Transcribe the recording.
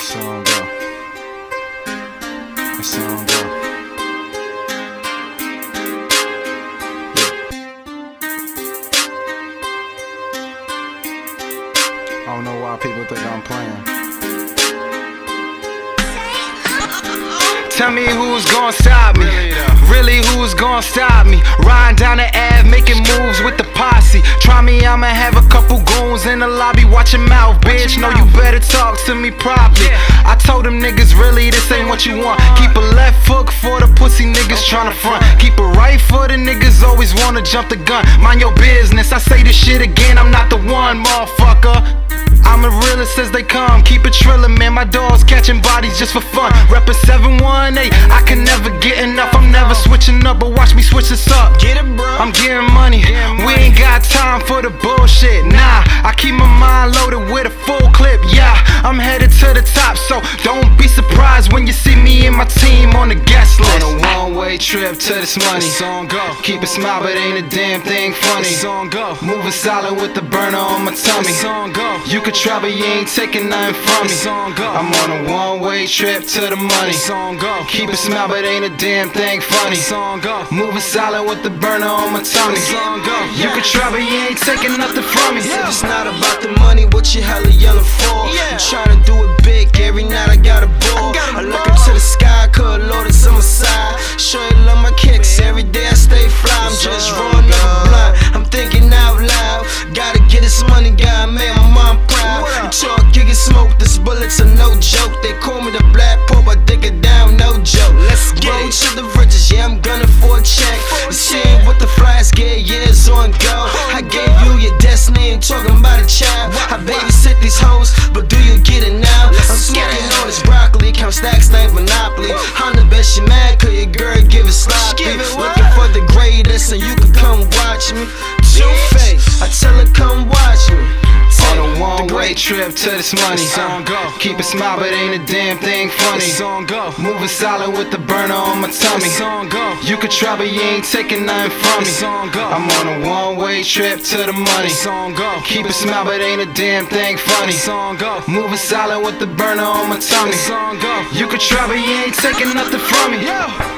It's on go. It's on go. I don't know why people think I'm playing. Tell me who's gonna stop me. Really. Who's gonna stop me? Riding down the Ave, making moves with the posse. Try me, I'ma have a couple goons in the lobby. Watch your mouth, to me properly. I told them niggas, really, this ain't what you want. Keep a left hook for the pussy niggas tryna front. Keep a right for the niggas always wanna jump the gun. Mind your business. I say this shit again, I'm not the one, motherfucker. I'm the realest as they come. Keep it trillin', man. My dogs catching bodies just for fun. Reppin' 718. I can never get enough. I'm never switching up, but watch me switch this up. Get it, bro. I'm getting money. We ain't got time for the bullshit. Nah, I keep my mind loaded with a full clip. Yeah, I'm headed to the top, so don't be surprised when you see me and my team on the guest list. Trip to this money. It's on go. Keep a smile, but ain't a damn thing funny. It's on go. Moving solid with the burner on my tummy. It's on go. You could try, but you ain't taking nothing from me. It's on go. I'm on a one-way trip to the money. It's on go. Keep a smile, but ain't a damn thing funny. It's on go. Moving solid with the burner on my tummy. It's on go. You can try, but you ain't taking nothing from me. Yeah. It's not about the money, what you hella yelling for. Yeah. I'm trying to do it big, every night I got a ball. I got a I look up to the sky, cause Lord is on my side. Sure smoke, this bullet's a no joke. They call me the black pope, I dig it down, no joke. Let's get Road it. to the riches, yeah, I'm gunning for a check. You what the flies get, yeah, it's on go. I gave you your destiny and talking about a child. I babysit these hoes, but do you get it now? I'm smoking on this broccoli, count stacks like Monopoly. I'm the best you mad, cause your girl give it sloppy. Give it what? Looking for the greatest, and you can come watch me. To this money. It's on go. Keep a smile, but ain't a damn thing funny. It's on go. Moving solid with the burner on my tummy. It's on go. You could try, but you ain't taking nothing from me. It's on go. I'm on a one-way trip to the money. It's on go. Keep a smile, but ain't a damn thing funny. It's on go. Moving solid with the burner on my tummy. It's on go. You could try, but you ain't taking nothing from me. Yo.